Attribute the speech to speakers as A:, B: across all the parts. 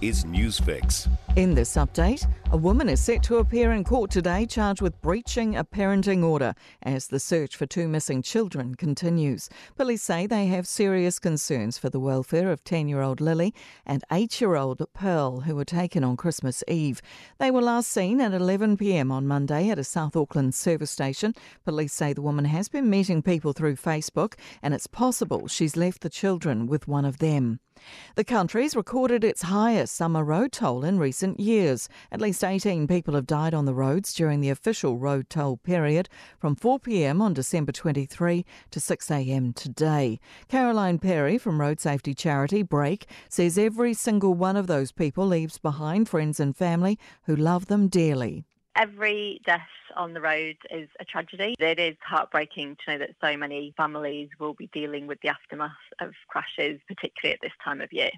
A: is Newsfix.
B: In this update, a woman is set to appear in court today charged with breaching a parenting order as the search for two missing children continues. Police say they have serious concerns for the welfare of 10 year old Lily and 8 year old Pearl, who were taken on Christmas Eve. They were last seen at 11 pm on Monday at a South Auckland service station. Police say the woman has been meeting people through Facebook and it's possible she's left the children with one of them. The country's recorded its highest summer road toll in recent years. At least 18 people have died on the roads during the official road toll period from 4pm on December 23 to 6am today. Caroline Perry from road safety charity Brake says every single one of those people leaves behind friends and family who love them dearly.
C: Every death on the road is a tragedy. It is heartbreaking to know that so many families will be dealing with the aftermath of crashes, particularly at this time of year.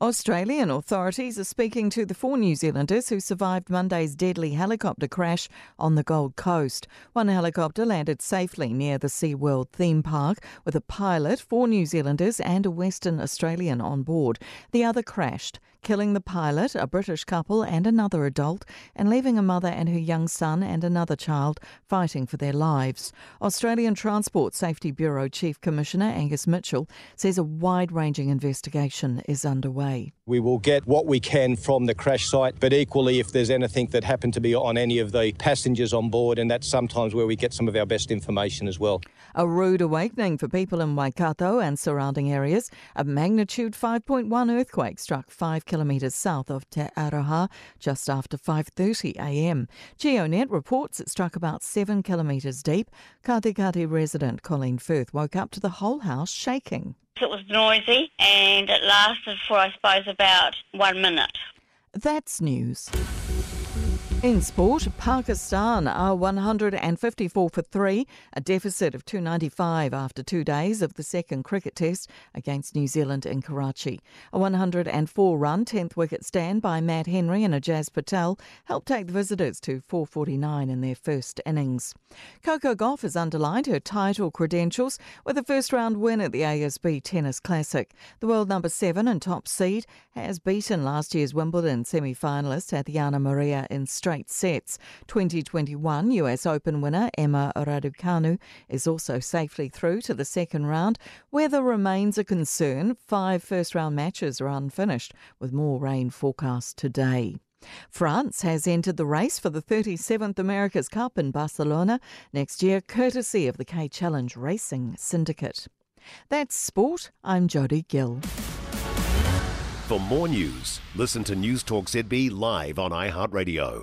B: Australian authorities are speaking to the four New Zealanders who survived Monday's deadly helicopter crash on the Gold Coast. One helicopter landed safely near the SeaWorld theme park with a pilot, four New Zealanders, and a Western Australian on board. The other crashed, killing the pilot, a British couple, and another adult, and leaving a mother and her young son and another child fighting for their lives. Australian Transport Safety Bureau Chief Commissioner Angus Mitchell says a wide ranging investigation is underway.
D: We will get what we can from the crash site, but equally, if there's anything that happened to be on any of the passengers on board, and that's sometimes where we get some of our best information as well.
B: A rude awakening for people in Waikato and surrounding areas. A magnitude 5.1 earthquake struck 5 kilometres south of Te Aroha just after 5:30 a.m. GeoNet reports it struck about 7 kilometres deep. Katikati resident Colleen Firth woke up to the whole house shaking.
E: It was noisy and it lasted for, I suppose, about one minute.
B: That's news. In sport, Pakistan are 154 for three, a deficit of 295 after two days of the second cricket test against New Zealand in Karachi. A 104 run 10th wicket stand by Matt Henry and Ajaz Patel helped take the visitors to 449 in their first innings. Coco Gauff has underlined her title credentials with a first round win at the ASB Tennis Classic. The world number seven and top seed has beaten last year's Wimbledon semi finalist Tatiana Maria in straight straight sets. 2021 US Open winner Emma Raducanu is also safely through to the second round. Weather remains a concern. Five first round matches are unfinished, with more rain forecast today. France has entered the race for the 37th America's Cup in Barcelona next year, courtesy of the K Challenge Racing Syndicate. That's sport. I'm Jody Gill.
A: For more news, listen to News Talk ZB live on iHeartRadio.